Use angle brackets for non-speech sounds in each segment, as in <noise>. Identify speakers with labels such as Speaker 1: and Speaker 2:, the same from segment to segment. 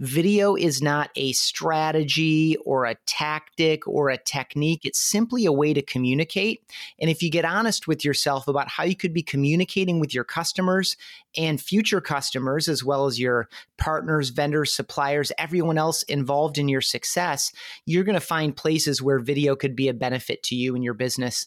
Speaker 1: video is not a strategy or a tactic or a technique. It's simply a way to communicate. And if you get honest with yourself about how you could be communicating with your customers and future customers, as well as your partners, vendors, suppliers, everyone else involved in your success, you're going to find places where video could be a benefit to you and your business.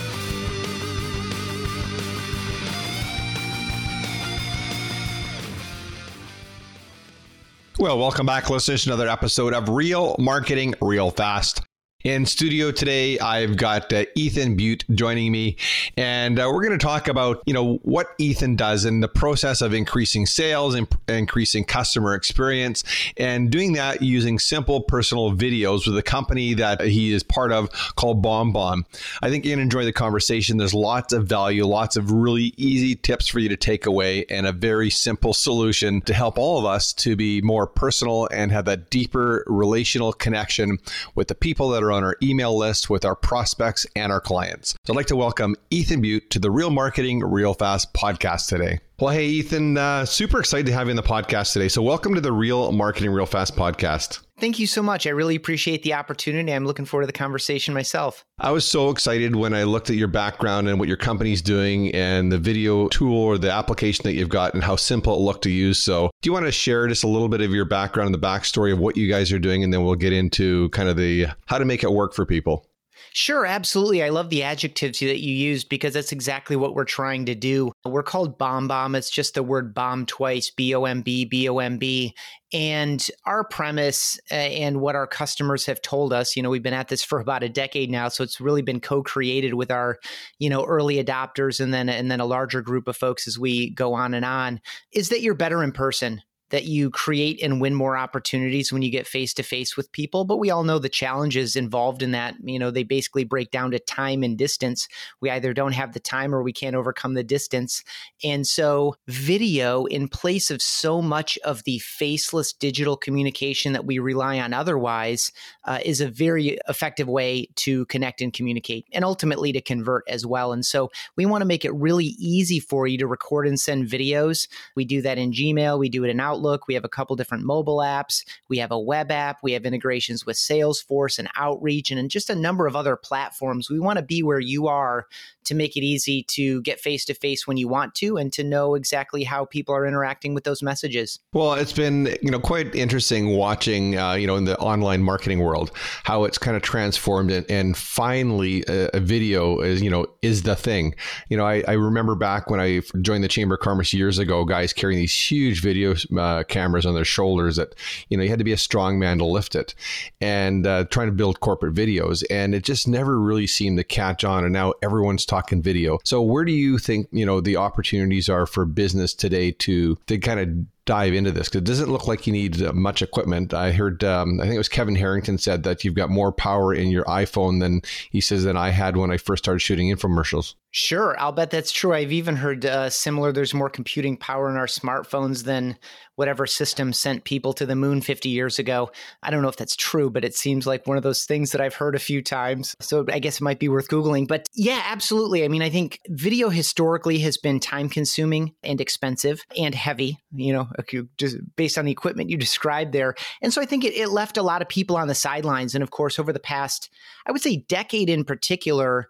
Speaker 2: Well, welcome back, listeners, to another episode of Real Marketing Real Fast. In studio today, I've got uh, Ethan Beute joining me, and uh, we're going to talk about you know what Ethan does in the process of increasing sales and increasing customer experience, and doing that using simple personal videos with a company that he is part of called BombBomb. I think you're going to enjoy the conversation. There's lots of value, lots of really easy tips for you to take away, and a very simple solution to help all of us to be more personal and have that deeper relational connection with the people that are on our email list with our prospects and our clients. So I'd like to welcome Ethan Beute to the Real Marketing Real Fast podcast today. Well, hey, Ethan, uh, super excited to have you on the podcast today. So, welcome to the Real Marketing Real Fast podcast.
Speaker 1: Thank you so much. I really appreciate the opportunity. I'm looking forward to the conversation myself.
Speaker 2: I was so excited when I looked at your background and what your company's doing and the video tool or the application that you've got and how simple it looked to use. So, do you want to share just a little bit of your background and the backstory of what you guys are doing? And then we'll get into kind of the how to make it work for people.
Speaker 1: Sure, absolutely. I love the adjectives that you used because that's exactly what we're trying to do. We're called Bomb Bomb. It's just the word bomb twice, B O M B, B O M B. And our premise uh, and what our customers have told us, you know, we've been at this for about a decade now, so it's really been co-created with our, you know, early adopters and then and then a larger group of folks as we go on and on, is that you're better in person that you create and win more opportunities when you get face to face with people. But we all know the challenges involved in that. You know, they basically break down to time and distance. We either don't have the time or we can't overcome the distance. And so, video, in place of so much of the faceless digital communication that we rely on otherwise, uh, is a very effective way to connect and communicate and ultimately to convert as well. And so, we want to make it really easy for you to record and send videos. We do that in Gmail, we do it in Outlook Outlook. We have a couple different mobile apps. We have a web app. We have integrations with Salesforce and Outreach and just a number of other platforms. We want to be where you are to make it easy to get face to face when you want to and to know exactly how people are interacting with those messages.
Speaker 2: Well, it's been you know quite interesting watching uh, you know in the online marketing world how it's kind of transformed and, and finally a, a, video is you know is the thing. You know, I, I, remember back when I joined the Chamber of Commerce years ago, guys carrying these huge video uh, cameras on their shoulders that you know you had to be a strong man to lift it, and uh, trying to build corporate videos, and it just never really seemed to catch on. And now everyone's talking video. So where do you think, you know, the opportunities are for business today to to kind of dive into this because it doesn't look like you need uh, much equipment. I heard, um, I think it was Kevin Harrington said that you've got more power in your iPhone than he says than I had when I first started shooting infomercials.
Speaker 1: Sure, I'll bet that's true. I've even heard uh, similar. There's more computing power in our smartphones than whatever system sent people to the moon 50 years ago. I don't know if that's true, but it seems like one of those things that I've heard a few times. So I guess it might be worth Googling. But yeah, absolutely. I mean, I think video historically has been time consuming and expensive and heavy, you know, just based on the equipment you described there. And so I think it, it left a lot of people on the sidelines. And of course, over the past, I would say, decade in particular,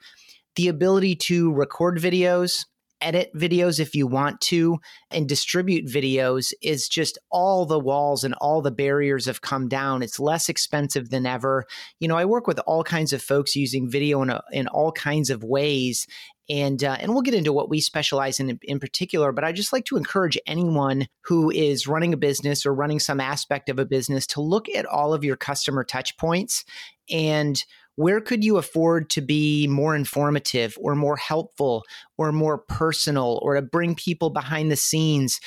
Speaker 1: the ability to record videos, edit videos if you want to, and distribute videos is just all the walls and all the barriers have come down. It's less expensive than ever. You know, I work with all kinds of folks using video in, a, in all kinds of ways. And, uh, and we'll get into what we specialize in in particular, but I just like to encourage anyone who is running a business or running some aspect of a business to look at all of your customer touch points and where could you afford to be more informative or more helpful or more personal or to bring people behind the scenes?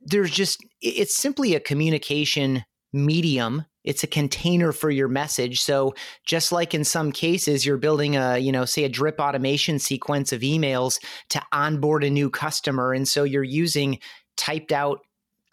Speaker 1: There's just, it's simply a communication medium it's a container for your message. So just like in some cases you're building a you know say a drip automation sequence of emails to onboard a new customer. And so you're using typed out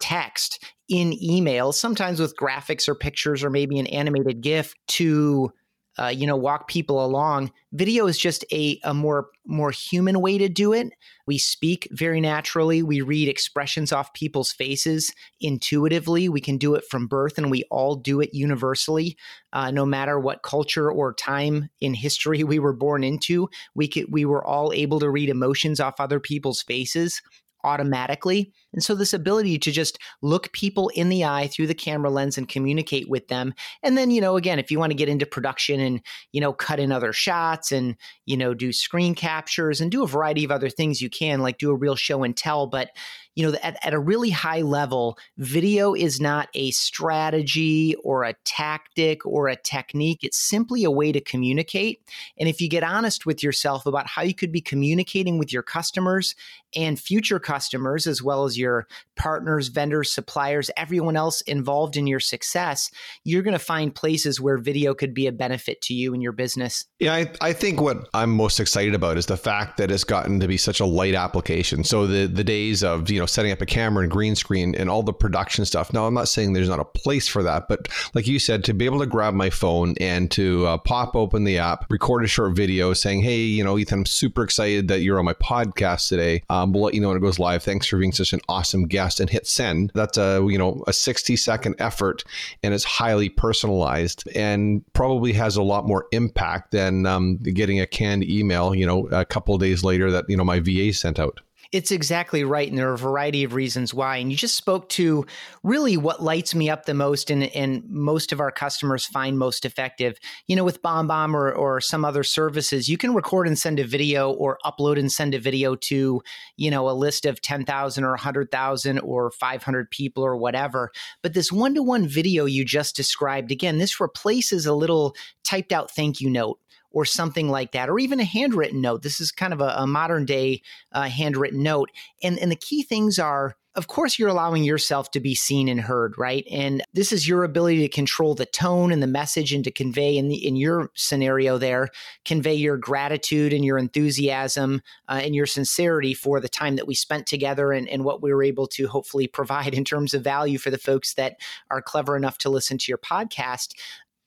Speaker 1: text in email sometimes with graphics or pictures or maybe an animated gif to uh, you know walk people along. Video is just a, a more more human way to do it. We speak very naturally. We read expressions off people's faces intuitively. We can do it from birth and we all do it universally. Uh, no matter what culture or time in history <laughs> we were born into we could we were all able to read emotions off other people's faces automatically. And so, this ability to just look people in the eye through the camera lens and communicate with them. And then, you know, again, if you want to get into production and, you know, cut in other shots and, you know, do screen captures and do a variety of other things you can, like do a real show and tell. But you know, at, at a really high level, video is not a strategy or a tactic or a technique. It's simply a way to communicate. And if you get honest with yourself about how you could be communicating with your customers and future customers, as well as your partners, vendors, suppliers, everyone else involved in your success, you're going to find places where video could be a benefit to you and your business.
Speaker 2: Yeah, I, I think what I'm most excited about is the fact that it's gotten to be such a light application. So the the days of you know setting up a camera and green screen and all the production stuff. Now I'm not saying there's not a place for that, but like you said, to be able to grab my phone and to uh, pop open the app, record a short video saying, "Hey, you know, Ethan, I'm super excited that you're on my podcast today. Um, we'll let you know when it goes live. Thanks for being such an awesome guest." and hit send. That's a you know a 60 second effort, and it's highly personalized and probably has a lot more impact than um, getting a canned email. You know, a couple days later that you know my VA sent out.
Speaker 1: It's exactly right. And there are a variety of reasons why. And you just spoke to really what lights me up the most and, and most of our customers find most effective. You know, with BombBomb or, or some other services, you can record and send a video or upload and send a video to, you know, a list of 10,000 or 100,000 or 500 people or whatever. But this one to one video you just described, again, this replaces a little typed out thank you note or something like that, or even a handwritten note. This is kind of a, a modern day uh, handwritten note. And, and the key things are of course, you're allowing yourself to be seen and heard, right? And this is your ability to control the tone and the message and to convey, in, the, in your scenario there, convey your gratitude and your enthusiasm uh, and your sincerity for the time that we spent together and, and what we were able to hopefully provide in terms of value for the folks that are clever enough to listen to your podcast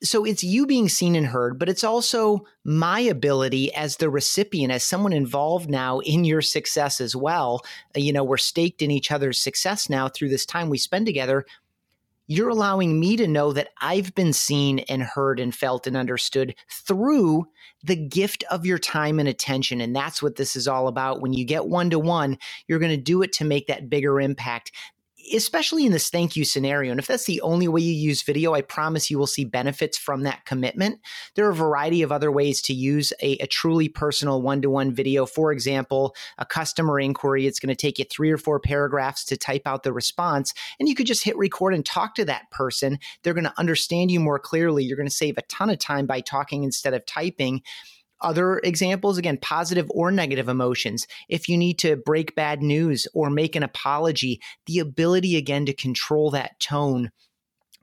Speaker 1: so it's you being seen and heard, but it's also my ability as the recipient, as someone involved now in your success as well. Uh, you know, we're staked in each other's success now through this time we spend together. You're allowing me to know that I've been seen and heard and felt and understood through the gift of your time and attention. And that's what this is all about. When you get one to one, you're going to do it to make that bigger impact especially in this thank you scenario. And if that's the only way you use video, I promise you will see benefits from that commitment. There are a variety of other ways to use a, a truly personal one to one video. For example, a customer inquiry, it's going to take you three or four paragraphs to type out the response. And you could just hit record and talk to that person. They're going to understand you more clearly. You're going to save a ton of time by talking instead of typing. Other examples, again, positive or negative emotions. If you need to break bad news or make an apology, the ability again to control that tone.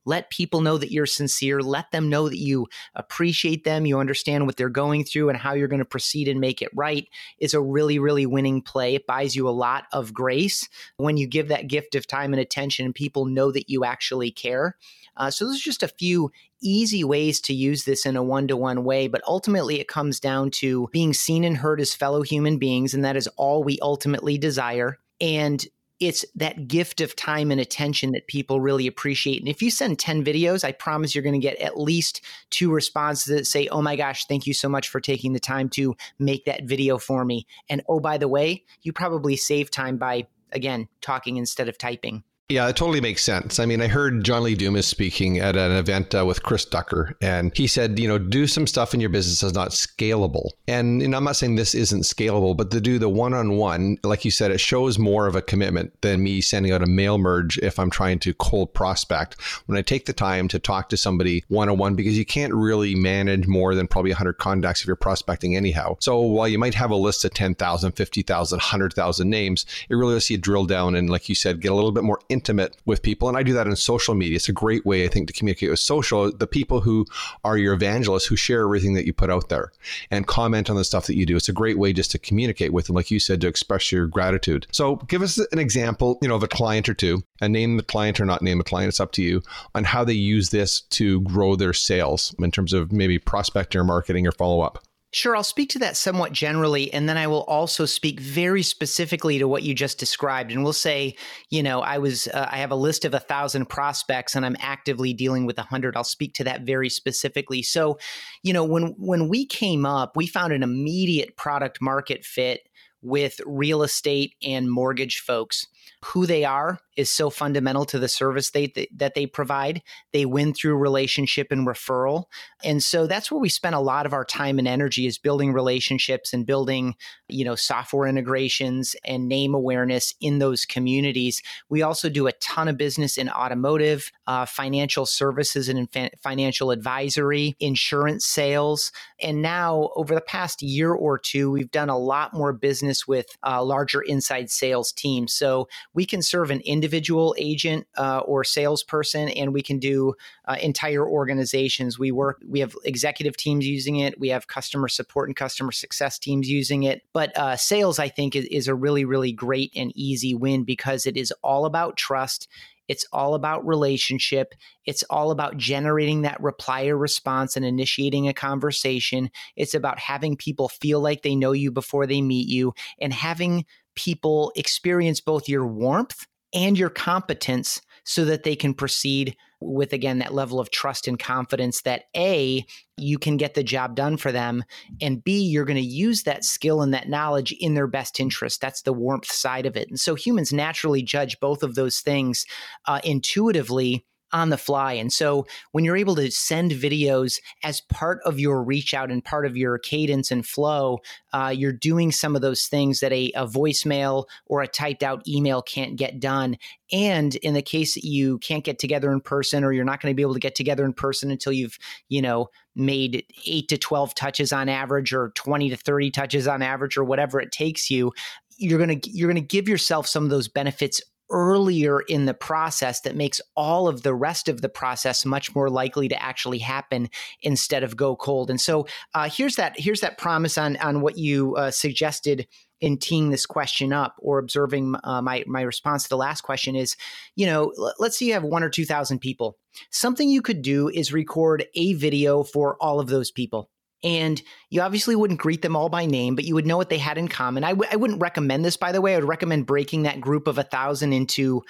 Speaker 1: Let people know that you're sincere. Let them know that you appreciate them. You understand what they're going through and how you're going to proceed and make it right is a really, really winning play. It buys you a lot of grace when you give that gift of time and attention and people know that you actually care. Uh, so, those are just a few easy ways to use this in a one to one way, but ultimately it comes down to being seen and heard as fellow human beings, and that is all we ultimately desire. And it's that gift of time and attention that people really appreciate. And if you send 10 videos, I promise you're going to get at least two responses that say, Oh my gosh, thank you so much for taking the time to make that video for me. And oh, by the way, you probably save time by, again, talking instead of typing.
Speaker 2: Yeah, it totally makes sense. I mean, I heard John Lee Dumas speaking at an event uh, with Chris Ducker, and he said, you know, do some stuff in your business that's not scalable. And know, I'm not saying this isn't scalable, but to do the one on one, like you said, it shows more of a commitment than me sending out a mail merge if I'm trying to cold prospect. When I take the time to talk to somebody one on one, because you can't really manage more than probably 100 contacts if you're prospecting anyhow. So while you might have a list of 10,000, 50,000, 100,000 names, it really lets you drill down and, like you said, get a little bit more intimate with people. And I do that in social media. It's a great way, I think, to communicate with social, the people who are your evangelists who share everything that you put out there and comment on the stuff that you do. It's a great way just to communicate with them, like you said, to express your gratitude. So give us an example, you know, of a client or two, and name the client or not name a client, it's up to you, on how they use this to grow their sales in terms of maybe prospecting or marketing or follow up.
Speaker 1: Sure, I'll speak to that somewhat generally, and then I will also speak very specifically to what you just described. And we'll say, you know, I was, uh, I have a list of a thousand prospects, and I'm actively dealing with a hundred. I'll speak to that very specifically. So, you know, when when we came up, we found an immediate product market fit with real estate and mortgage folks. Who they are is so fundamental to the service they, that they provide. They win through relationship and referral. And so that's where we spend a lot of our time and energy is building relationships and building, you know, software integrations and name awareness in those communities. We also do a ton of business in automotive, uh, financial services and in financial advisory, insurance sales. And now over the past year or two, we've done a lot more business with uh, larger inside sales teams. So we can serve an individual individual agent uh, or salesperson, and we can do uh, entire organizations. We work, we have executive teams using it, we have customer support and customer success teams using it. But uh, sales, I think, is, is a really, really great and easy win because it is all about trust. It's all about relationship. It's all about generating that reply or response and initiating a conversation. It's about having people feel like they know you before they meet you and having people experience both your warmth and your competence so that they can proceed with again that level of trust and confidence that a you can get the job done for them and b you're going to use that skill and that knowledge in their best interest. That's the warmth side of it. And so humans naturally judge both of those things uh, intuitively on the fly. And so when you're able to send videos as part of your reach out and part of your cadence and flow, uh, you're doing some of those things that a, a voicemail or a typed out email can't get done. And in the case that you can't get together in person or you're not going to be able to get together in person until you've, you know, made eight to 12 touches on average or 20 to 30 touches on average or whatever it takes you, you're going to you're going to give yourself some of those benefits earlier in the process that makes all of the rest of the process much more likely to actually happen instead of go cold. And so uh, here's that here's that promise on on what you uh, suggested in teeing this question up or observing uh, my my response to the last question is, you know, l- let's say you have one or two thousand people. Something you could do is record a video for all of those people and you obviously wouldn't greet them all by name, but you would know what they had in common. I w- I wouldn't recommend this, by the way. I would recommend breaking that group of a thousand into,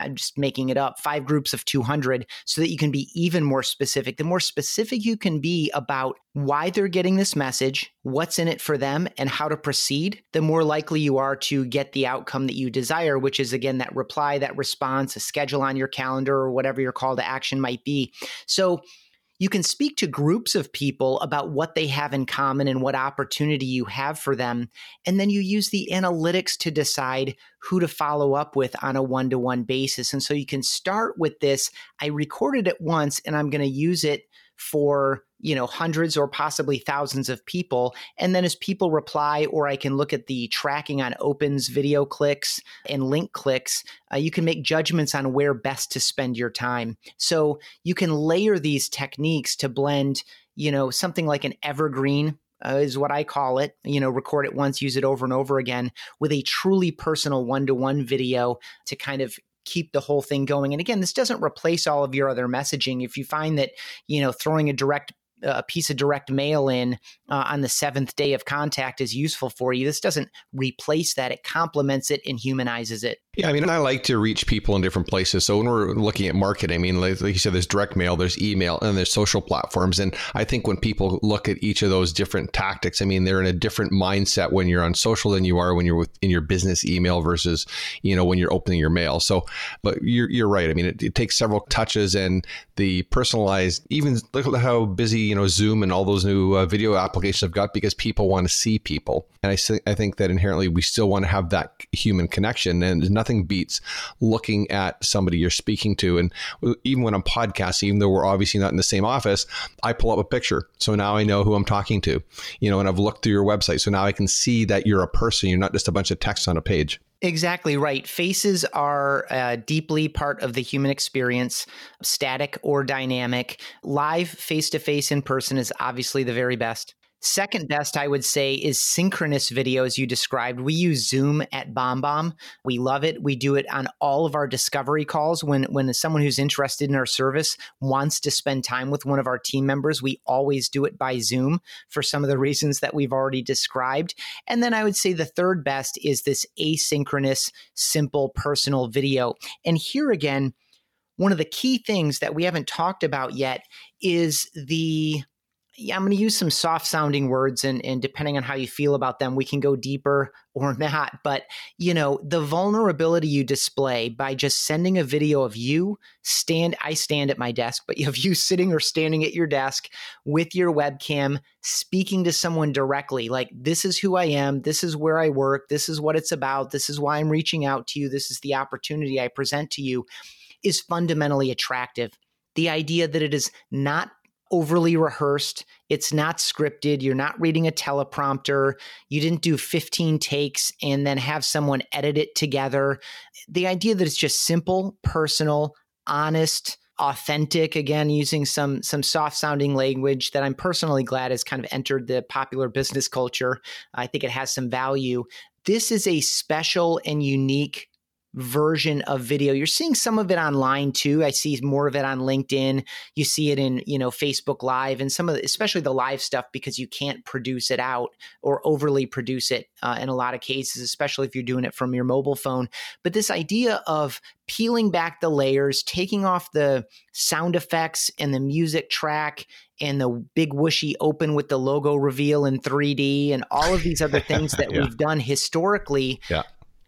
Speaker 1: I'm just making it up, five groups of 200 so that you can be even more specific. The more specific you can be about why they're getting this message, what's in it for them, and how to proceed, the more likely you are to get the outcome that you desire, which is again that reply, that response, a schedule on your calendar, or whatever your call to action might be. So, you can speak to groups of people about what they have in common and what opportunity you have for them. And then you use the analytics to decide who to follow up with on a one to one basis. And so you can start with this. I recorded it once and I'm going to use it for you know hundreds or possibly thousands of people and then as people reply or i can look at the tracking on opens video clicks and link clicks uh, you can make judgments on where best to spend your time so you can layer these techniques to blend you know something like an evergreen uh, is what I call it. You know, record it once, use it over and over again with a truly personal one to one video to kind of keep the whole thing going. And again, this doesn't replace all of your other messaging. If you find that, you know, throwing a direct a piece of direct mail in uh, on the seventh day of contact is useful for you. This doesn't replace that; it complements it and humanizes it.
Speaker 2: Yeah, I mean, and I like to reach people in different places. So when we're looking at marketing, I mean, like, you said, there's direct mail, there's email, and there's social platforms. And I think when people look at each of those different tactics, I mean, they're in a different mindset when you're on social than you are when you're in your business email versus, you know, when you're opening your mail. So, but you're you're right. I mean, it, it takes several touches, and the personalized, even look at how busy you know Zoom and all those new uh, video applications have got because people want to see people. And I, I think that inherently we still want to have that human connection, and beats looking at somebody you're speaking to. And even when I'm podcasting, even though we're obviously not in the same office, I pull up a picture. So now I know who I'm talking to, you know, and I've looked through your website. So now I can see that you're a person. You're not just a bunch of text on a page.
Speaker 1: Exactly right. Faces are uh, deeply part of the human experience, static or dynamic. Live, face to face, in person is obviously the very best. Second best, I would say, is synchronous video, as you described. We use Zoom at BombBomb. We love it. We do it on all of our discovery calls. When when someone who's interested in our service wants to spend time with one of our team members, we always do it by Zoom for some of the reasons that we've already described. And then I would say the third best is this asynchronous, simple, personal video. And here again, one of the key things that we haven't talked about yet is the yeah, I'm going to use some soft sounding words, and, and depending on how you feel about them, we can go deeper or <laughs> not. But, you know, the vulnerability you display by just sending a video of you stand, I stand at my desk, but <laughs> of you sitting or standing at your desk with your webcam, speaking to someone directly, like, this is who I am, this is where I work, this is what it's about, this is why I'm reaching out to you, this is the opportunity I present to you, is fundamentally attractive. The idea that it is not overly rehearsed. It's not scripted. You're not reading a teleprompter. You didn't do 15 takes and then have someone edit it together. The idea that it's just simple, personal, honest, authentic again using some some soft sounding language that I'm personally glad has kind of entered the popular business culture. I think it has some value. This is a special and unique version of video. You're seeing some of it online too. I see more of it on LinkedIn. You see it in, you know, Facebook Live and some of the, especially the live stuff because you can't produce it out or overly produce it uh, in a lot of cases, especially if you're doing it from your mobile phone. But this idea of peeling back the layers, taking off the sound effects and the music track and the big whooshy open with the logo reveal in 3D and all of these other things <laughs> that yeah. we've done historically.
Speaker 2: Yeah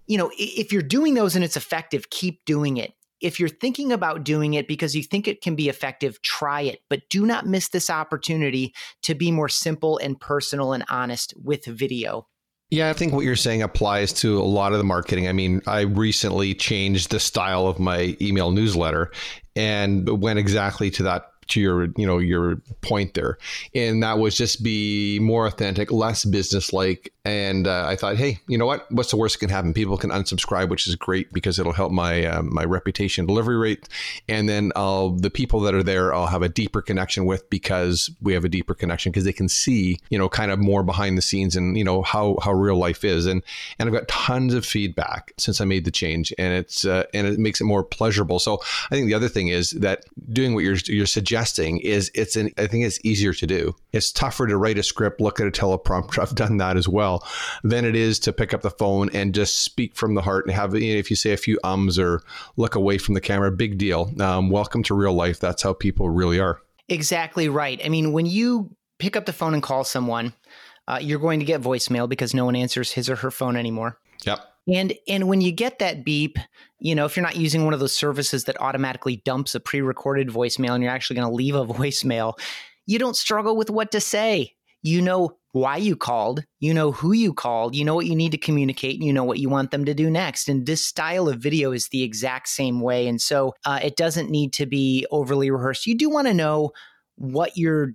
Speaker 1: you know, if you're doing those and it's effective, keep doing it. If you're thinking about doing it because you think it can be effective, try it. But do not miss this opportunity to be more simple and personal and honest with video.
Speaker 2: Yeah, I think what you're saying applies to a lot of the marketing. I mean, I recently changed the style of my email newsletter and went exactly to that to your you know your point there and that was just be more authentic less business like and uh, i thought hey you know what what's the worst that can happen people can unsubscribe which is great because it'll help my uh, my reputation delivery rate and then I'll, the people that are there i'll have a deeper connection with because we have a deeper connection because they can see you know kind of more behind the scenes and you know how how real life is and and i've got tons of feedback since i made the change and it's uh, and it makes it more pleasurable so i think the other thing is that doing what you're you're suggesting is it's an I think it's easier to do. It's tougher to write a script, look at a teleprompter. <laughs> I've done that as well. Than it is to pick up the phone and just speak from the heart and have you know, if you say a few ums or look away from the camera, big deal. Um, welcome to real life. That's how people really are.
Speaker 1: Exactly right. I mean, when you pick up the phone and call someone, uh, you're going to get voicemail because no one answers his or her phone anymore.
Speaker 2: Yep.
Speaker 1: And and when you get that beep, you know, if you're not using one of those services that automatically dumps a pre-recorded voicemail and you're actually going to leave a <laughs> voicemail, you don't struggle with what to say. You know why you called, you know who you called, you know what you need to communicate, and you know what you want them to do next. And this style of video is the exact same way. And so uh, it doesn't need to be overly rehearsed. You do want to know what you're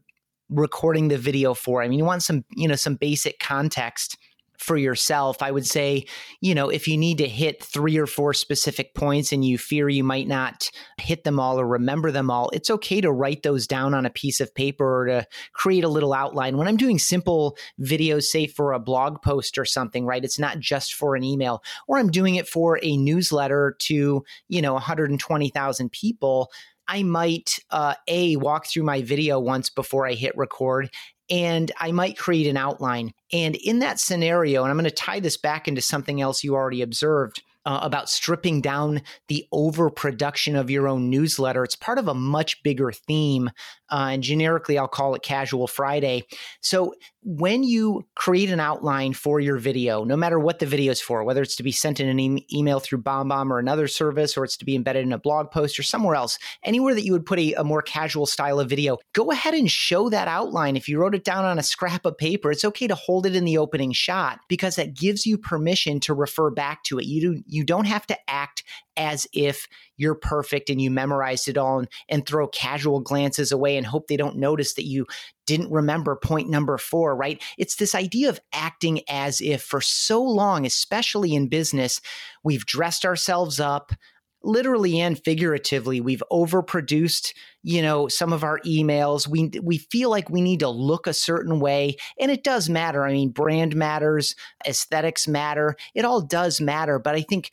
Speaker 1: recording the video for. I mean, you want some, you know, some basic context for yourself. I would say, you know, if you need to hit three or four specific points and you fear you might not hit them all or remember them all, it's okay to write those down on a piece of paper or to create a little outline. When I'm doing simple videos, say for a blog post or something, right? It's not just for an email, or I'm doing it for a newsletter to, you know, 120,000 people. I might uh, a walk through my video once before I hit record, and I might create an outline. And in that scenario, and I'm going to tie this back into something else you already observed. Uh, about stripping down the overproduction of your own newsletter. It's part of a much bigger theme uh, and generically I'll call it Casual Friday. So when you create an outline for your video, no matter what the video is for, whether it's to be sent in an e- email through BombBomb or another service, or it's to be embedded in a blog post or somewhere else, anywhere that you would put a, a more casual style of video, go ahead and show that outline. If you wrote it down on a scrap of paper, it's okay to hold it in the opening shot because that gives you permission to refer back to it. You do, you don't have to act as if you're perfect and you memorized it all and, and throw casual glances away and hope they don't notice that you didn't remember point number four, right? It's this idea of acting as if for so long, especially in business, we've dressed ourselves up literally and figuratively we've overproduced you know some of our emails. We we feel like we need to look a certain way and it does matter. I mean brand matters aesthetics matter. It all does matter but i think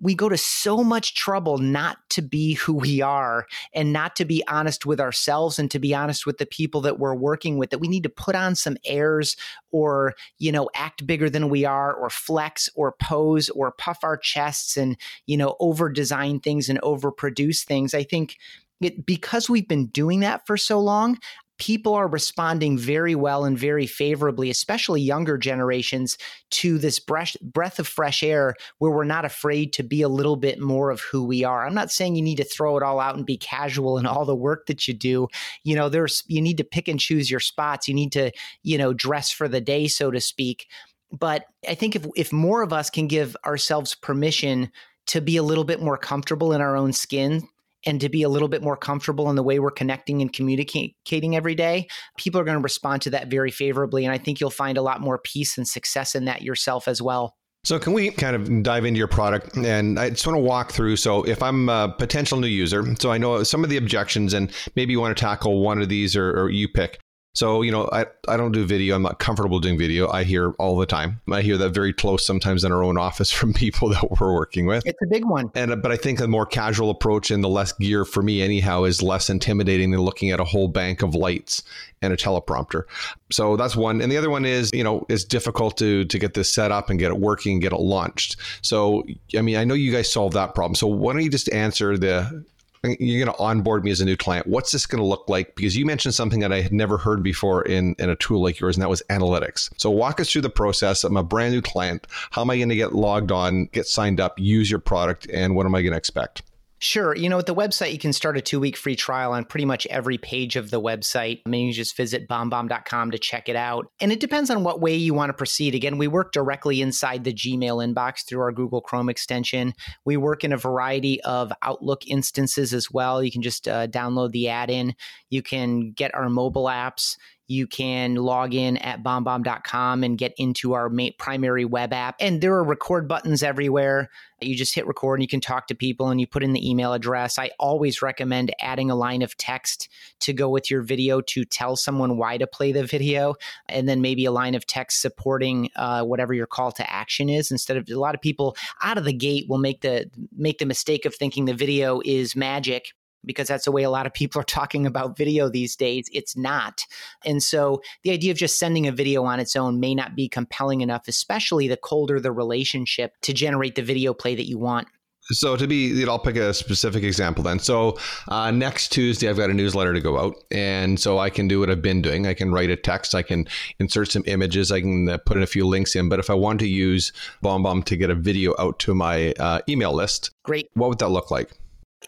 Speaker 1: we go to so much trouble not to be who we are and not to be honest with ourselves and to be honest with the people that we're working with that we need to put on some airs or you know act bigger than we are or flex or pose or puff our chests and you know over design things and over produce things. I think it, because we've been doing that for so long, people are responding very well and very favorably, especially younger generations, to this breath, breath of fresh air where we're not afraid to be a little bit more of who we are. I'm not saying you need to throw it all out and be casual in all the work that you do. You know, there's you need to pick and choose your spots. You need to, you know, dress for the day, so to speak. But I think if if more of us can give ourselves permission to be a little bit more comfortable in our own skin and to be a little bit more comfortable in the way we're connecting and communicating every day, people are going to respond to that very favorably. And I think you'll find a lot more peace and success in that yourself as well.
Speaker 2: So, can we kind of dive into your product? And I just want to walk through. So, if I'm a potential new user, so I know some of the objections, and maybe you want to tackle one of these or, or you pick. So, you know, I, I don't do video. I'm not comfortable doing video. I hear all the time. I hear that very close sometimes in our own office from <laughs> people that we're working with.
Speaker 1: It's a big one.
Speaker 2: And but I think a more casual approach and the less gear for me anyhow is less intimidating than looking at a whole bank of lights and a teleprompter. So that's one. And the other one is, you know, it's difficult to to get this set up and get it working, get it launched. So I mean, I know you guys solved that problem. So why don't you just answer the you're going to onboard me as a new client. What's this going to look like? Because you mentioned something that I had never heard before in, in a tool like yours, and that was analytics. So walk us through the process. I'm a brand new client. How am I going to get logged on, get signed up, use your product, and what am I going to expect?
Speaker 1: Sure. You know, at the website, you can start a two week free trial on pretty much every page of the website. I mean, you just visit bombbomb.com to check it out. And it depends on what way you want to proceed. Again, we work directly inside the Gmail inbox through our Google Chrome extension. We work in a variety of Outlook instances as well. You can just uh, download the add in, you can get our mobile apps you can log in at bombbomb.com and get into our primary web app. And there are record buttons everywhere. You just hit record and you can talk to people and you put in the email address. I always recommend adding a line of text to go with your video to tell someone why to play the video, and then maybe a line of text supporting uh, whatever your call to action is. Instead of a lot of people out of the gate will make the make the mistake of thinking the video is magic because that's the way a lot of people are talking about video these days. It's not. And so the idea of just sending a video on its own may not be compelling enough, especially the colder the relationship to generate the video play that you want.
Speaker 2: So to be, you know, I'll pick a specific example then. So uh, next Tuesday, I've got a newsletter to go out, and so I can do what I've been doing. I can write a text, I can insert some images, I can uh, put in a few links in. But if I want to use BombBomb to get a video out to my uh, email list,
Speaker 1: great.
Speaker 2: What would that look like?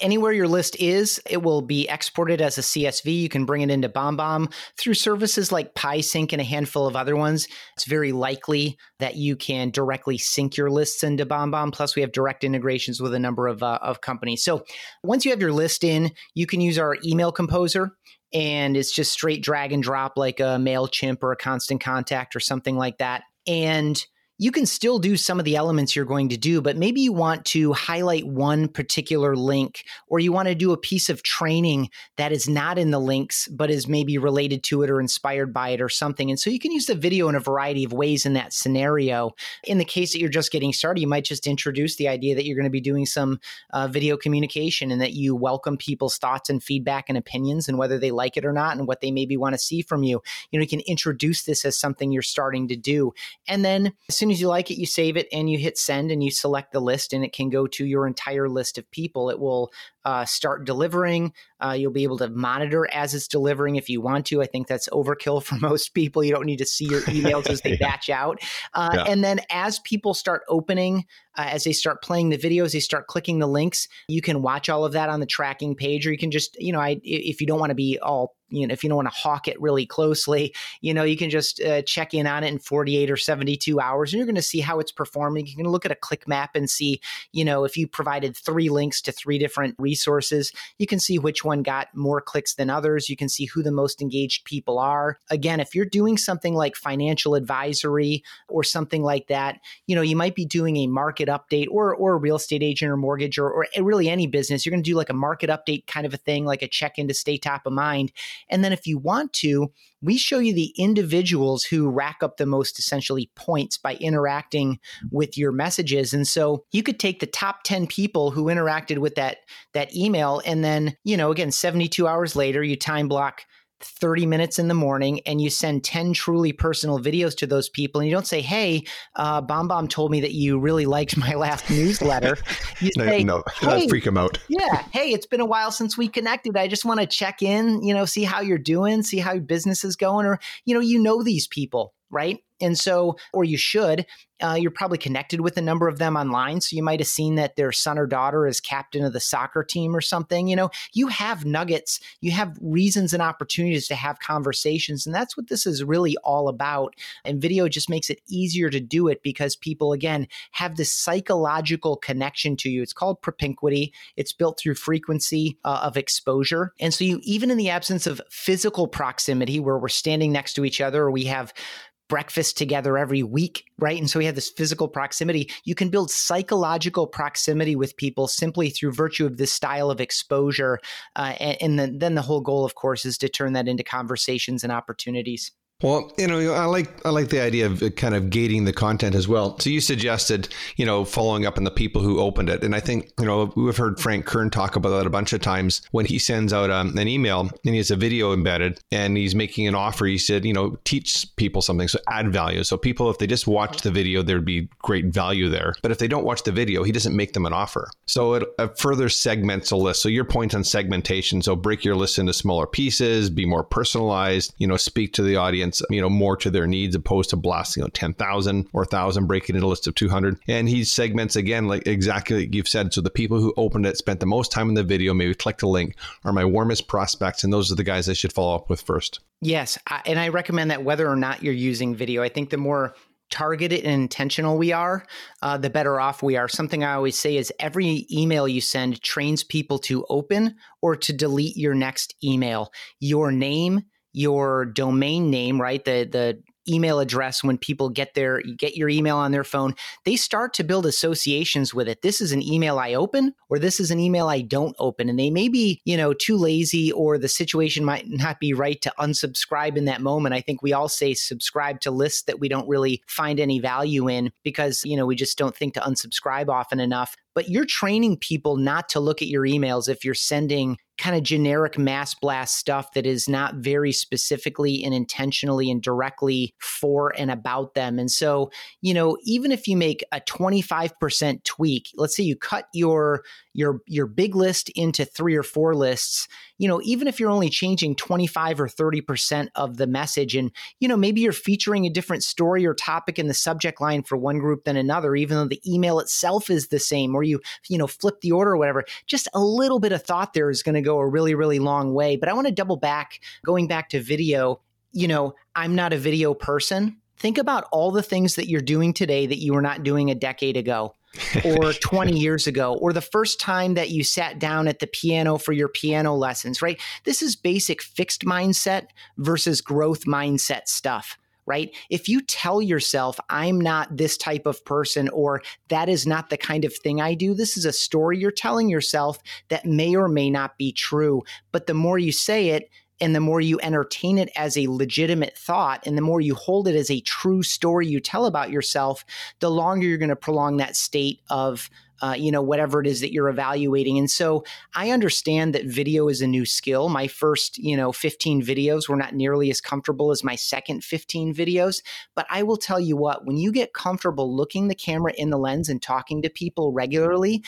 Speaker 1: Anywhere your list is, it will be exported as a CSV. You can bring it into BombBomb through services like PieSync and a handful of other ones. It's very likely that you can directly sync your lists into BombBomb. Plus, we have direct integrations with a number of, uh, of companies. So once you have your list in, you can use our email composer and it's just straight drag and drop like a MailChimp or a Constant Contact or something like that. And you can still do some of the elements you're going to do, but maybe you want to highlight one particular link or you want to do a piece of training that is not in the links, but is maybe related to it or inspired by it or something. And so you can use the video in a variety of ways in that scenario. In the case that you're just getting started, you might just introduce the idea that you're going to be doing some uh, video communication and that you welcome people's thoughts and feedback and opinions and whether they like it or not and what they maybe want to see from you. You know, you can introduce this as something you're starting to do. And then as soon soon as you like it, you save it and you hit send and you select the list, and it can go to your entire list of people. It will uh, start delivering. Uh, you'll be able to monitor as it's delivering if you want to. I think that's overkill <laughs> for most people. You don't need to see your <laughs> emails as they yeah. batch out. Uh, yeah. And then as people start opening, uh, as they start playing the videos, they start clicking the links. You can watch all of that on the tracking page, or you can just, you know, I, if you don't want to be all you know if you don't want to hawk it really closely you know you can just uh, check in on it in 48 or 72 hours and you're going to see how it's performing. You can look at a click map and see you know if you provided three links to three different resources you can see which one got more clicks than others. You can see who the most engaged people are. Again if you're doing something like financial advisory or something like that you know you might be doing a market update or or a real estate agent or mortgage or, or really any business. You're going to do like a market update kind of a thing like a check in to stay top of mind and then if you want to, we show you the individuals who rack up the most essentially points by interacting with your messages. And so you could take the top 10 people who interacted with that that email and then, you know, again 72 hours later you time block 30 minutes in the morning and you send 10 truly personal videos to those people and you don't say hey uh, bomb bomb told me that you really liked my last <laughs> newsletter.
Speaker 2: You say, no, no hey, freak them out.
Speaker 1: yeah hey it's been a while since we connected. I just want to check in you know see how you're doing see how your business is going or you know you know these people right and so, or you should, uh, you're probably connected with a number of them online. So you might have seen that their son or daughter is captain of the soccer team or something. You know, you have nuggets, you have reasons and opportunities to have conversations. And that's what this is really all about. And video just makes it easier to do it because people, again, have this psychological connection to you. It's called propinquity, it's built through frequency uh, of exposure. And so, you, even in the absence of physical proximity where we're standing next to each other or we have breakfast together every week, right? And so we have this physical proximity. You can build psychological proximity with people simply through virtue of this style of exposure. Uh, and, and then, then the whole goal, of course, is to turn that into conversations and opportunities.
Speaker 2: Well, you know, I like I like the idea of kind of gating the content as well. So you suggested, you know, following up on the people who opened it, and I think you know we've heard Frank Kern talk about that a bunch of times when he sends out um, an email and he has a video embedded and he's making an offer. He said, you know, teach people something, so add value. So people, if they just watch the video, there'd be great value there. But if they don't watch the video, he doesn't make them an offer. So it, it further segments a list. So your point on segmentation, so break your list into smaller pieces, be more personalized. You know, speak to the audience audience, you know, more to their needs opposed to blasting, you know, 10,000 or 1,000, breaking into a list of 200. And he segments again, like exactly like you've said. So the people who opened it, spent the most time in the video, maybe click the link, are my warmest prospects. And those are the guys I should follow up with first.
Speaker 1: Yes. And I recommend that whether or not you're using video, I think the more targeted and intentional we are, uh, the better off we are. Something I always say is every email you send trains people to open or to delete your next email. Your name, your domain name, right? The the email address when people get their get your email on their phone, they start to build associations with it. This is an email I open or this is an email I don't open. And they may be, you know, too lazy or the situation might not be right to unsubscribe in that moment. I think we all say subscribe to lists that we don't really find any value in because, you know, we just don't think to unsubscribe often enough but you're training people not to look at your emails if you're sending kind of generic mass blast stuff that is not very specifically and intentionally and directly for and about them. And so, you know, even if you make a 25% tweak, let's say you cut your your your big list into three or four lists, you know, even if you're only changing 25 or 30% of the message and you know, maybe you're featuring a different story or topic in the subject line for one group than another even though the email itself is the same or you you know, flip the order or whatever, just a little bit of thought there is going to go a really really long way. But I want to double back going back to video, you know, I'm not a video person. Think about all the things that you're doing today that you were not doing a decade ago <laughs> or 20 years ago, or the first time that you sat down at the piano for your piano lessons, right? This is basic fixed mindset versus growth mindset stuff right? If you tell yourself, I'm not this type of person, or that is not the kind of thing I do, this is a story you're telling yourself that may or may not be true. But the more you say it, and the more you entertain it as a legitimate thought and the more you hold it as a true story you tell about yourself the longer you're going to prolong that state of uh, you know, whatever it is that you're evaluating. And so I understand that video is a new skill. My first, you know, 15 videos were not nearly as comfortable as my second 15 videos. But I will tell you what, when you get comfortable looking the camera in the lens and talking to people regularly,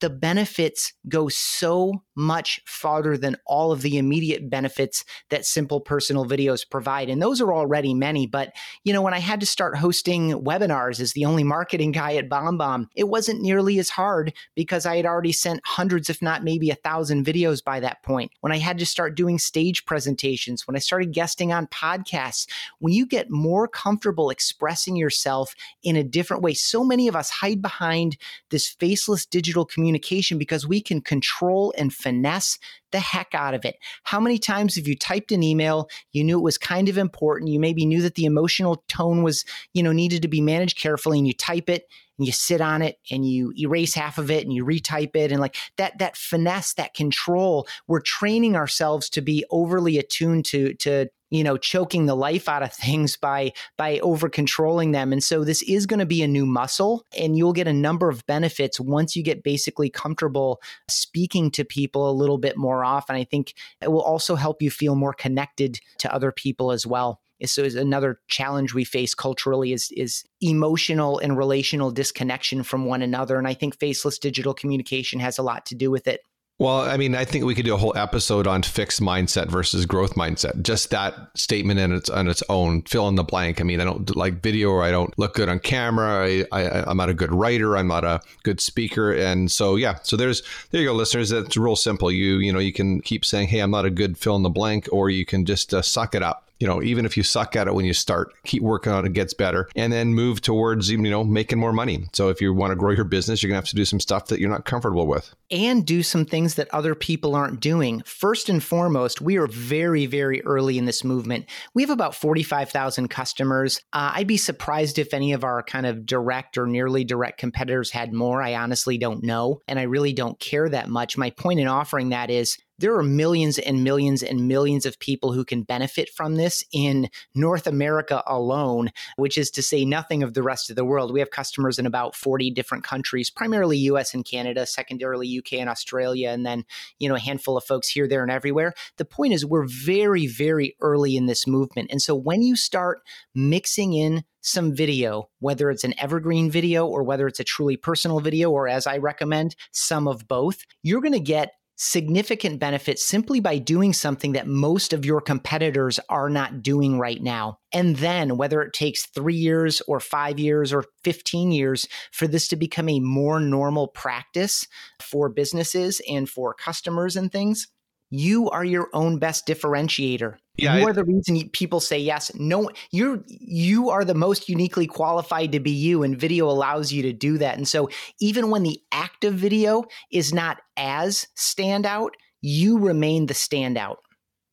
Speaker 1: the benefits go so much farther than all of the immediate benefits that simple personal videos provide. And those are already many. But, you know, when I had to start hosting webinars as the only marketing guy at BombBomb, it wasn't nearly as hard because I had already sent hundreds, if not maybe a thousand videos by that point. When I had to start doing stage presentations, when I started guesting on podcasts, when you get more comfortable expressing yourself in a different way, so many of us hide behind this faceless digital communication because we can control and finesse the heck out of it. How many times have you typed an email, you knew it was kind of important, you maybe knew that the emotional tone was, you know, needed to be managed carefully and you type it and you sit on it and you erase half of it and you retype it and like that that finesse that control we're training ourselves to be overly attuned to to you know choking the life out of things by by over controlling them. And so this is going to be a new muscle and you'll get a number of benefits once you get basically comfortable speaking to people a little bit more often. I think it will also help you feel more connected to other people as well. So is another challenge we face culturally is is emotional and relational disconnection from one another. And i think faceless digital communication has a lot to do with it
Speaker 2: well, I mean, I think we could do a whole episode on fixed mindset versus growth mindset. Just that statement in its on its own, fill in the blank. I mean, I don't like video, or I don't look good on camera. I, I I'm not a good writer. I'm not a good speaker, and so yeah. So there's there you go, listeners. It's real simple. You you know you can keep saying, hey, I'm not a good fill in the blank, or you can just uh, suck it up you know, even if you suck at it when you start, keep working on it, it gets better, and then move towards, you know, making more money. So if you want to grow your business, you're going to have to do some stuff that you're not comfortable with.
Speaker 1: And do some things that other people aren't doing. First and foremost, we are very, very early in this movement. We have about 45,000 customers. Uh, I'd be surprised if any of our kind of direct or nearly direct competitors had more. I honestly don't know. And I really don't care that much. My point in offering that is there are millions and millions and millions of people who can benefit from this in North America alone, which is to say nothing of the rest of the world. We have customers in about 40 different countries, primarily US and Canada, secondarily UK and Australia, and then, you know, a handful of folks here, there, and everywhere. The point is we're very, very early in this movement. And so when you start mixing in some video, whether it's an evergreen video or whether it's a truly personal video, or as I recommend, some of both, you're going to get significant benefits simply by doing something that most of your competitors are not doing right now. And then, whether it takes three years or five years or 15 years for this to become a more normal practice for businesses and for customers and things, you are your own best differentiator. Yeah, you are the reason people say yes. No, you're you are the most uniquely qualified to be you, and video allows you to do that. And so, even when the active video is not as standout, you remain the standout.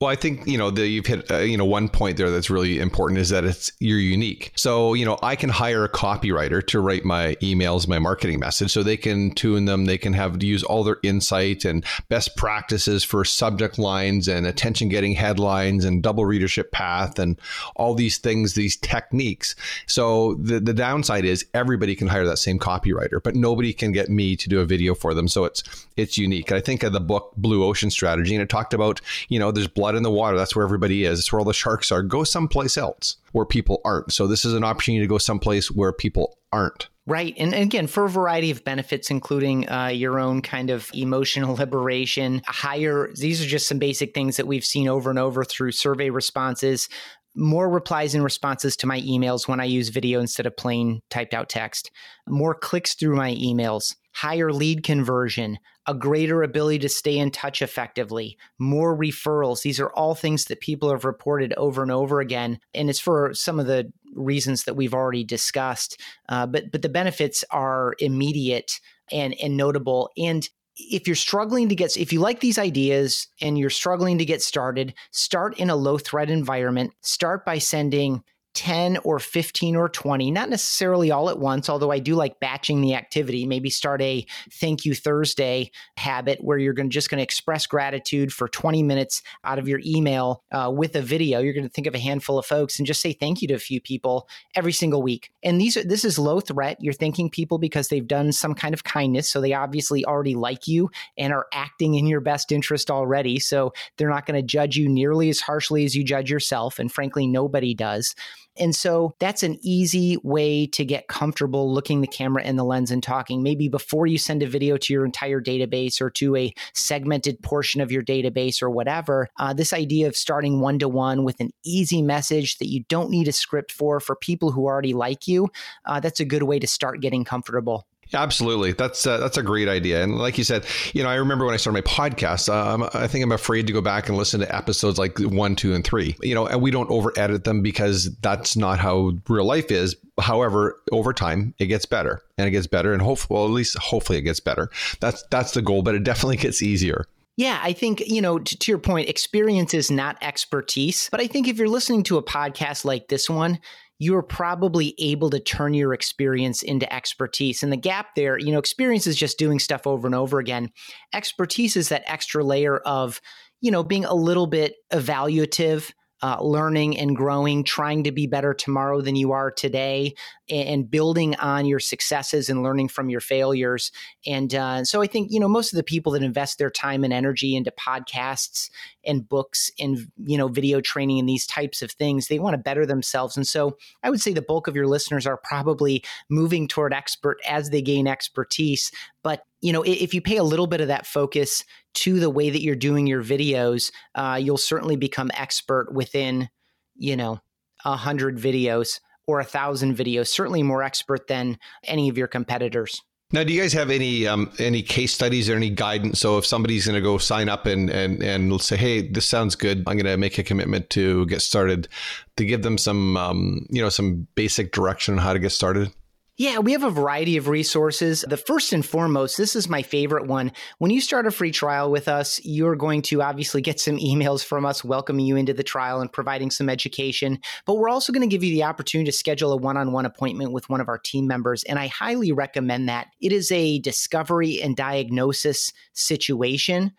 Speaker 2: Well, I think you know the, you've hit uh, you know one point there that's really important is that it's you're unique. So you know I can hire a copywriter to write my emails, my marketing message, so they can tune them. They can have to use all their insight and best practices for subject lines and attention getting headlines and double readership path and all these things, these techniques. So the the downside is everybody can hire that same copywriter, but nobody can get me to do a video for them. So it's it's unique. I think of the book Blue Ocean Strategy, and it talked about you know there's blood in the water. That's where everybody is. It's where all the sharks are. Go someplace else where people aren't. So this is an opportunity to go someplace where people aren't.
Speaker 1: Right. And again, for a variety of benefits, including uh, your own kind of emotional <laughs> liberation, higher, these are just some basic things that we've seen over and over through survey responses. More replies and responses to my emails when I use video instead of plain typed out text, more clicks through my emails, higher lead conversion, a greater ability to stay in touch effectively, more referrals. These are all things that people have reported over and over again. And it's for some of the reasons that we've already discussed. Uh, but, but the benefits are immediate and, and notable. And if you're struggling to get if you like these ideas and you're struggling to get started start in a low threat environment start by sending 10 or 15 or 20, not necessarily all at once, although I do like batching the activity. Maybe start a thank you Thursday habit where you're going to just going to express gratitude for 20 minutes out of your email uh, with a video. You're going to think of a handful of folks and just say thank you to a few people every single week. And these are, this is low threat. You're thanking people because they've done some kind of kindness. So they obviously already like you and are acting in your best interest already. So they're not going to judge you nearly as harshly as you judge yourself. And frankly, nobody does. And so that's an easy way to get comfortable looking the camera in the lens and talking. Maybe before you send a video to your entire database or to a segmented portion of your database or whatever, uh, this idea of starting one to one with an easy message that you don't need a script for, for people who already like you, uh, that's a good way to start getting comfortable.
Speaker 2: Absolutely, that's uh, that's a great idea. And like you said, you know, I remember when I started my podcast, um, I think I'm afraid to go back and listen to episodes like one, two, and three. You know, and we don't over edit them because that's not how real life is. However, over time, it gets better and it gets better, and hopefully, well, at least hopefully, it gets better. That's that's the goal, but it definitely gets easier.
Speaker 1: Yeah, I think, you know, to, to, your point, experience is not expertise. But I think if you're listening to a podcast like this one, you're probably able to turn your experience into expertise. And the gap there, you know, experience is just doing stuff over and over again. Expertise is that extra layer of, you know, being a little bit evaluative, uh, learning and growing, trying to be better tomorrow than you are today, and, building on your successes and learning from your failures. And uh, so I think, you know, most of the people that invest their time and energy into podcasts and books and, you know, video training and these types of things, they want to better themselves. And so I would say the bulk of your listeners are probably moving toward expert as they gain expertise. But you know, if you pay a little bit of that focus to the way that you're doing your videos, uh, you'll certainly become expert within, you know, a hundred videos or a thousand videos. Certainly more expert than any of your competitors.
Speaker 2: Now, do you guys have any um, any case studies or any guidance? So, if somebody's going to go sign up and and and say, "Hey, this sounds good. I'm going to make a commitment to get started," to give them some um, you know some basic direction on how to get started.
Speaker 1: Yeah, we have a variety of resources. The first and foremost, this is my favorite one. When you start a free trial with us, you're going to obviously get some <laughs> emails from us welcoming you into the trial and providing some education. But we're also going to give you the opportunity to schedule a one on one appointment with one of our team members. And I highly recommend that. It is a discovery and diagnosis situation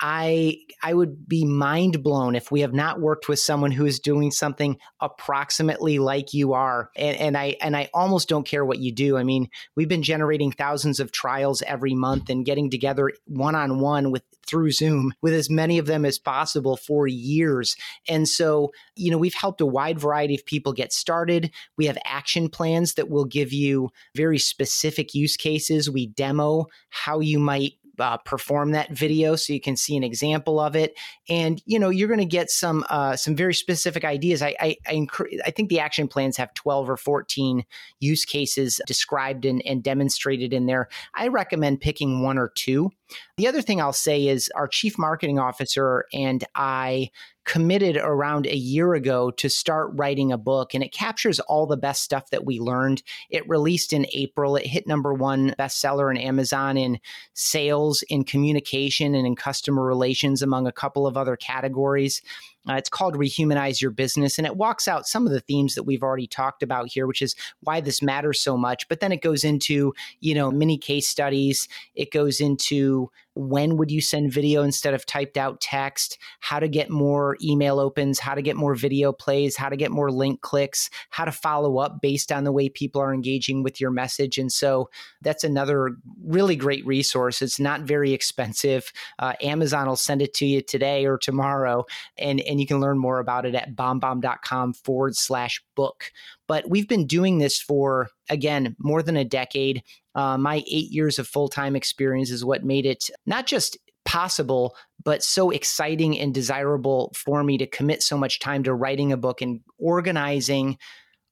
Speaker 1: I I would be mind blown if we have not worked with someone who is doing something approximately like you are. And, and I and I almost don't care what you do. I mean, we've been generating thousands of trials every month and getting together one on one with through Zoom with as many of them as possible for years. And so, you know, we've helped a wide variety of people get started. We have action plans that will give you very specific use cases. We demo how you might uh, perform that video so you can see an example of it. And you know you're going to get some uh, some very specific ideas. I I, I, I, think the action plans have 12 or 14 use cases described and, and demonstrated in there. I recommend picking one or two the other thing I'll say is our chief marketing officer and I committed around a year ago to start writing a book, and it captures all the best stuff that we learned. It released in April. It hit number one bestseller in Amazon in sales, in communication, and in customer relations, among a couple of other categories. Uh, it's called Rehumanize Your Business, and it walks out some of the themes that we've already talked about here, which is why this matters so much. But then it goes into, you know, many case studies. It goes into when would you send video instead of typed out text, how to get more email opens, how to get more video plays, how to get more link clicks, how to follow up based on the way people are engaging with your message. And so that's another really great resource. It's not very expensive. Uh, Amazon will send it to you today or tomorrow, and, and you can learn more about it at bombbomb.com forward slash book. But we've been doing this for, again, more than a decade. Uh, my eight years of full time experience is what made it not just possible, but so exciting and desirable for me to commit so much time to writing a book and organizing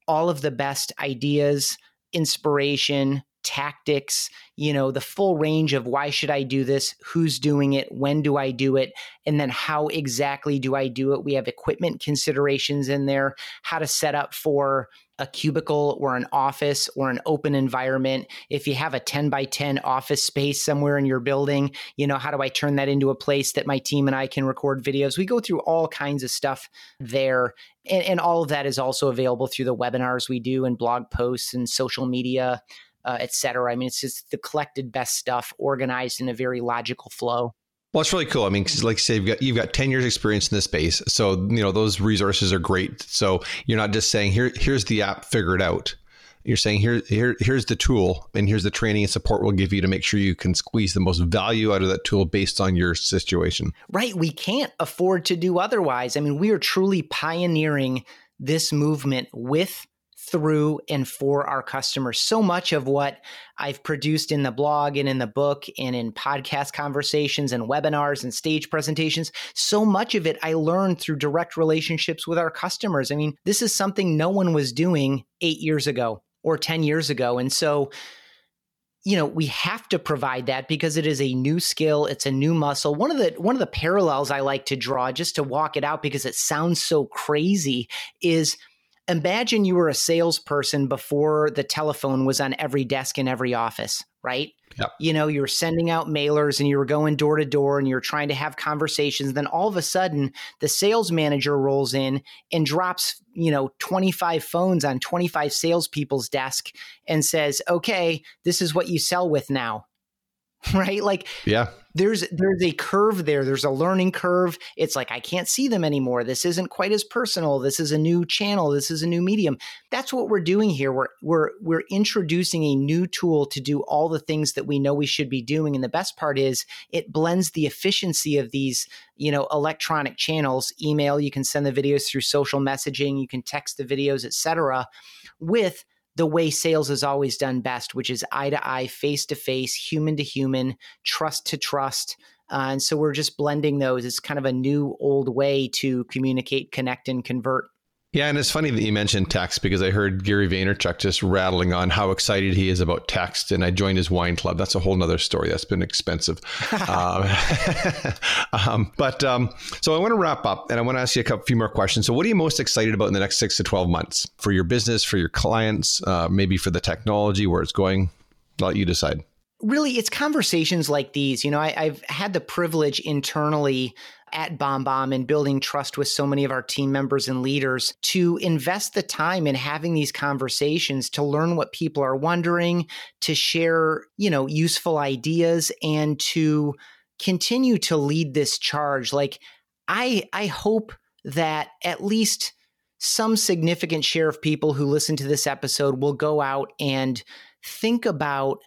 Speaker 1: all of the best ideas, inspiration, tactics, you know, the full range of why should I do this, who's doing it, when do I do it, and then how exactly do I do it. We have equipment considerations in there, how to set up for a cubicle or an office or an open environment. If you have a 10 by 10 office space somewhere in your building you know how do i turn that into a place that my team and i can record videos? We go through all kinds of stuff there and, and all of that is also available through the webinars we do and blog posts and social media uh, et cetera. I mean it's just the collected best stuff organized in a very logical flow
Speaker 2: well, it's really cool. I mean, like you say, you've got you've got ten years experience in this space, so you know those resources are great. So you're not just saying here here's the app, figure it out. You're saying here here here's the tool, and here's the training and support we'll give you to make sure you can squeeze the most value out of that tool based on your situation.
Speaker 1: Right. We can't afford to do otherwise. I mean, we are truly pioneering this movement with through and for our customers. So much of what I've produced in the blog and in the book and in podcast conversations and webinars and stage presentations, so much of it I learned through direct relationships with our customers. I mean, this is something no one was doing eight years ago or 10 years ago. And so, you know we have to provide that because it is a new skill it's a new muscle one of the one of the parallels i like to draw just to walk it out because it sounds so crazy is imagine you were a salesperson before the telephone was on every desk in every office, right?
Speaker 2: Yep.
Speaker 1: You know, you were sending out mailers and you were going door to door and you're trying to have conversations. Then all of a sudden, the sales manager rolls in and drops, you know, 25 phones on 25 salespeople's desk and says, okay, this is what you sell with now. <laughs> right? Like,
Speaker 2: yeah,
Speaker 1: there's there's a curve there. There's a learning curve. It's like I can't see them anymore. This isn't quite as personal. This is a new channel. This is a new medium. That's what we're doing here. We're we're we're introducing a new tool to do all the things that we know we should be doing. And the best part is it blends the efficiency of these, you know, electronic channels, email, you can send the videos through social messaging, you can text the videos, etc., with the way sales is always done best, which is eye to eye, face to face, human to human, trust to trust. Uh, and so we're just blending those. It's kind of a new old way to communicate, connect, and convert.
Speaker 2: Yeah, and it's funny that you mentioned text because I heard Gary Vaynerchuk just rattling on how excited he is about text, and I joined his wine club. That's a whole nother story. That's been expensive. <laughs> um, <laughs> um, but um, so I want to wrap up, and I want to ask you a couple, few more questions. So, what are you most excited about in the next six to twelve months for your business, for your clients, uh, maybe for the technology, where it's going? I'll let you decide
Speaker 1: really it's conversations like these you know I, have had the privilege internally at BombBomb and building trust with so many of our team members and leaders to invest the time in having these conversations to learn what people are wondering, to share, you know, useful ideas and to continue to lead this charge. Like I I hope that at least some significant share of people who listen to this episode will go out and think about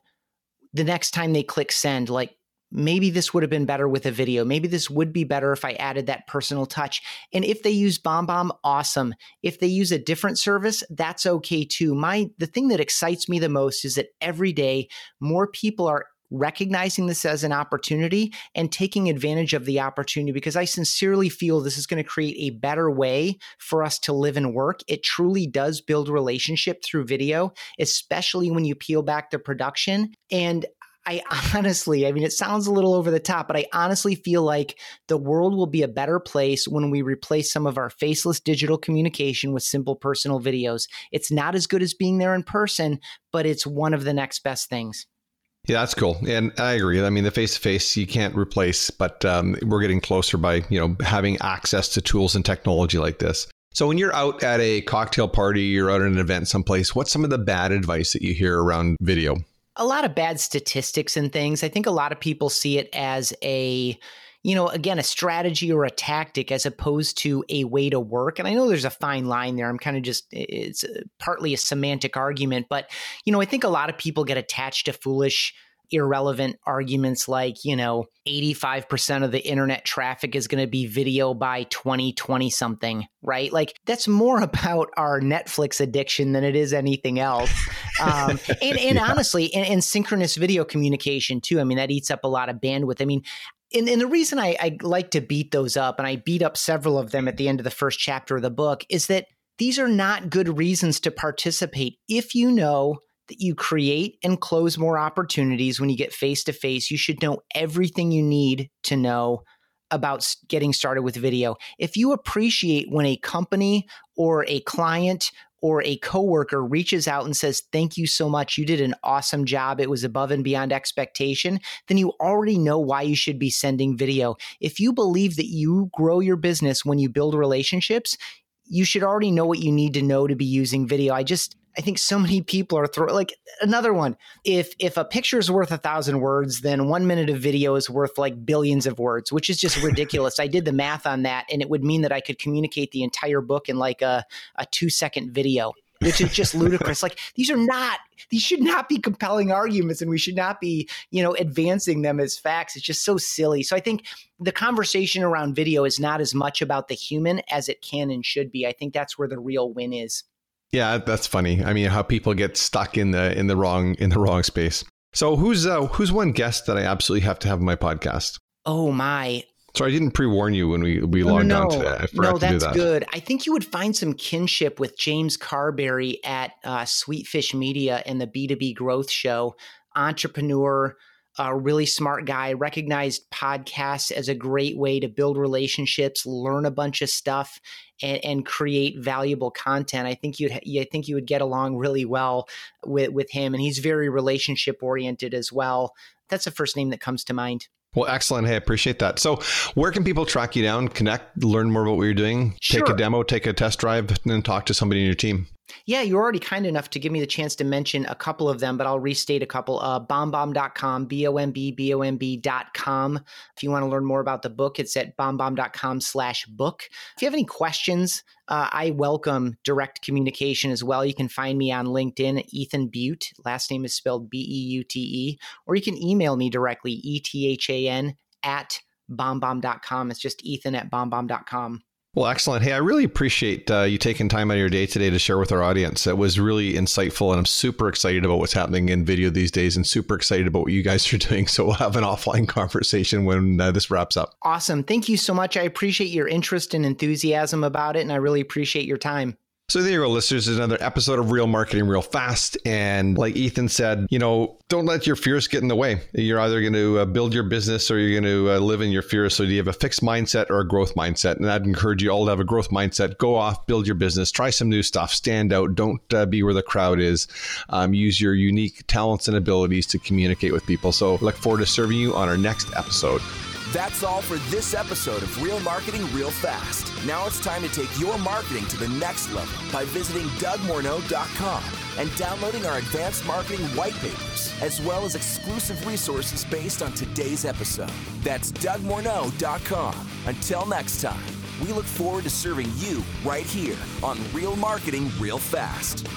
Speaker 1: the next time they click send like maybe this would have been better with a video. Maybe this would be better if I added that personal touch. And if they use BombBomb, awesome. If they use a different service, that's okay too. My the thing that excites me the most is that every day more people are recognizing this as an opportunity and taking advantage of the opportunity because I sincerely feel this is going to create a better way for us to live and work. It truly does build relationship through video, especially when you peel back the production. And I <laughs> honestly, I mean, it sounds a little over the top, but I honestly feel like the world will be a better place when we replace some of our faceless digital communication with simple personal videos. It's not as good as being there in person, but it's one of the next best things.
Speaker 2: Yeah, that's cool, and I agree. I mean, the face to face you can't replace, but um, we're getting closer by you know having access to tools and technology like this. So when you're out at a cocktail party, you're out at an event someplace. What's some of the bad advice that you hear around video?
Speaker 1: A lot of bad statistics and things. I think a lot of people see it as a you know, again, a strategy or a tactic as opposed to a way to work. And I know there's a fine line there. I'm kind of just, it's uh, partly a semantic argument, but, you know, I think a lot of people get attached to foolish irrelevant arguments like, you know, 85% of the internet traffic is going to be video by 2020 something, right? Like that's more <laughs> about our Netflix addiction than it is anything else. Um, <laughs> and, and yeah. honestly, and, and synchronous video communication too. I mean, that eats up a lot of bandwidth. I mean, and, and, the reason I, I, like to beat those up, and I beat up several of them at the end of the first chapter of the book, is that these are not good reasons to participate if you know that you create and close more opportunities when you get face to face. You should know everything you need to know about getting started with video. If you appreciate when a company or a client or a coworker reaches out and says, Thank you so much. You did an awesome job. It was above and beyond expectation. Then you already know why you should be sending video. If you believe that you grow your business when you build relationships, you should already know what you need to know to be using video. I just, I think so many people are throwing like another one. If if a picture is worth a thousand words, then one minute of video is worth like billions of words, which is just ridiculous. I did the math on that, and it would mean that I could communicate the entire book in like a, a two second video. Which is just ludicrous. Like these are not; these should not be compelling arguments, and we should not be, you know, advancing them as facts. It's just so silly. So I think the conversation around video is not as much about the human as it can and should be. I think that's where the real win is.
Speaker 2: Yeah, that's funny. I mean, how people get stuck in the in the wrong in the wrong space. So who's uh, who's one guest that I absolutely have to have on my podcast?
Speaker 1: Oh my.
Speaker 2: So I didn't pre-warn you when we we logged
Speaker 1: no,
Speaker 2: on today. I forgot
Speaker 1: no,
Speaker 2: to do
Speaker 1: that's
Speaker 2: that.
Speaker 1: good. I think you would find some kinship with James Carbary at uh, Sweetfish Media and the B2B Growth Show. Entrepreneur, a really smart guy, recognized podcasts as a great way to build relationships, learn a bunch of stuff, and, and create valuable content. I think you'd I think you would get along really well with with him, and he's very relationship oriented as well. That's the first name that comes to mind.
Speaker 2: Well, excellent. Hey, I appreciate that. So, where can people track you down, connect, learn more about what you're doing, take a demo, take a test drive, and then talk to somebody in your team?
Speaker 1: Yeah, you're already kind enough to give me the chance to mention a couple of them, but I'll restate a couple. Uh, bombbomb.com, B O M B, B O M B.com. If you want to learn more about the book, it's at bombbomb.com slash book. If you have any questions, uh, I welcome direct communication as well. You can find me on LinkedIn, Ethan Beute. Last name is spelled B E U T E. Or you can email me directly, E T H A N at bombbomb.com. It's just Ethan at bombbomb.com.
Speaker 2: Well, excellent. Hey, I really appreciate uh, you taking time out of your day today to share with our audience. It was really insightful, and I'm super excited about what's happening in video these days, and super excited about what you guys are <laughs> doing. So we'll have an offline conversation when uh, this wraps up.
Speaker 1: Awesome. Thank you so much. I appreciate your interest and enthusiasm about it, and I really appreciate your time.
Speaker 2: So there you go, listeners. Another episode of Real Marketing Real Fast. And like Ethan said, you know, don't let your fears get in the way. You're either going to uh, build your business or you're going to uh, live in your fears. So do you have a fixed mindset or a growth mindset? And I'd encourage you all to have a growth mindset. Go off, build your business, try some new stuff, stand out. Don't uh, be where the crowd is. Um, use your unique talents and abilities to communicate with people. So look forward to serving you on our next episode.
Speaker 3: That's all for this episode of Real Marketing Real Fast. Now it's time to take your marketing to the next level by visiting DougMorneau.com and downloading our advanced marketing white papers, as well as exclusive resources based on today's episode. That's DougMorneau.com. Until next time, we look forward to serving you right here on Real Marketing Real Fast.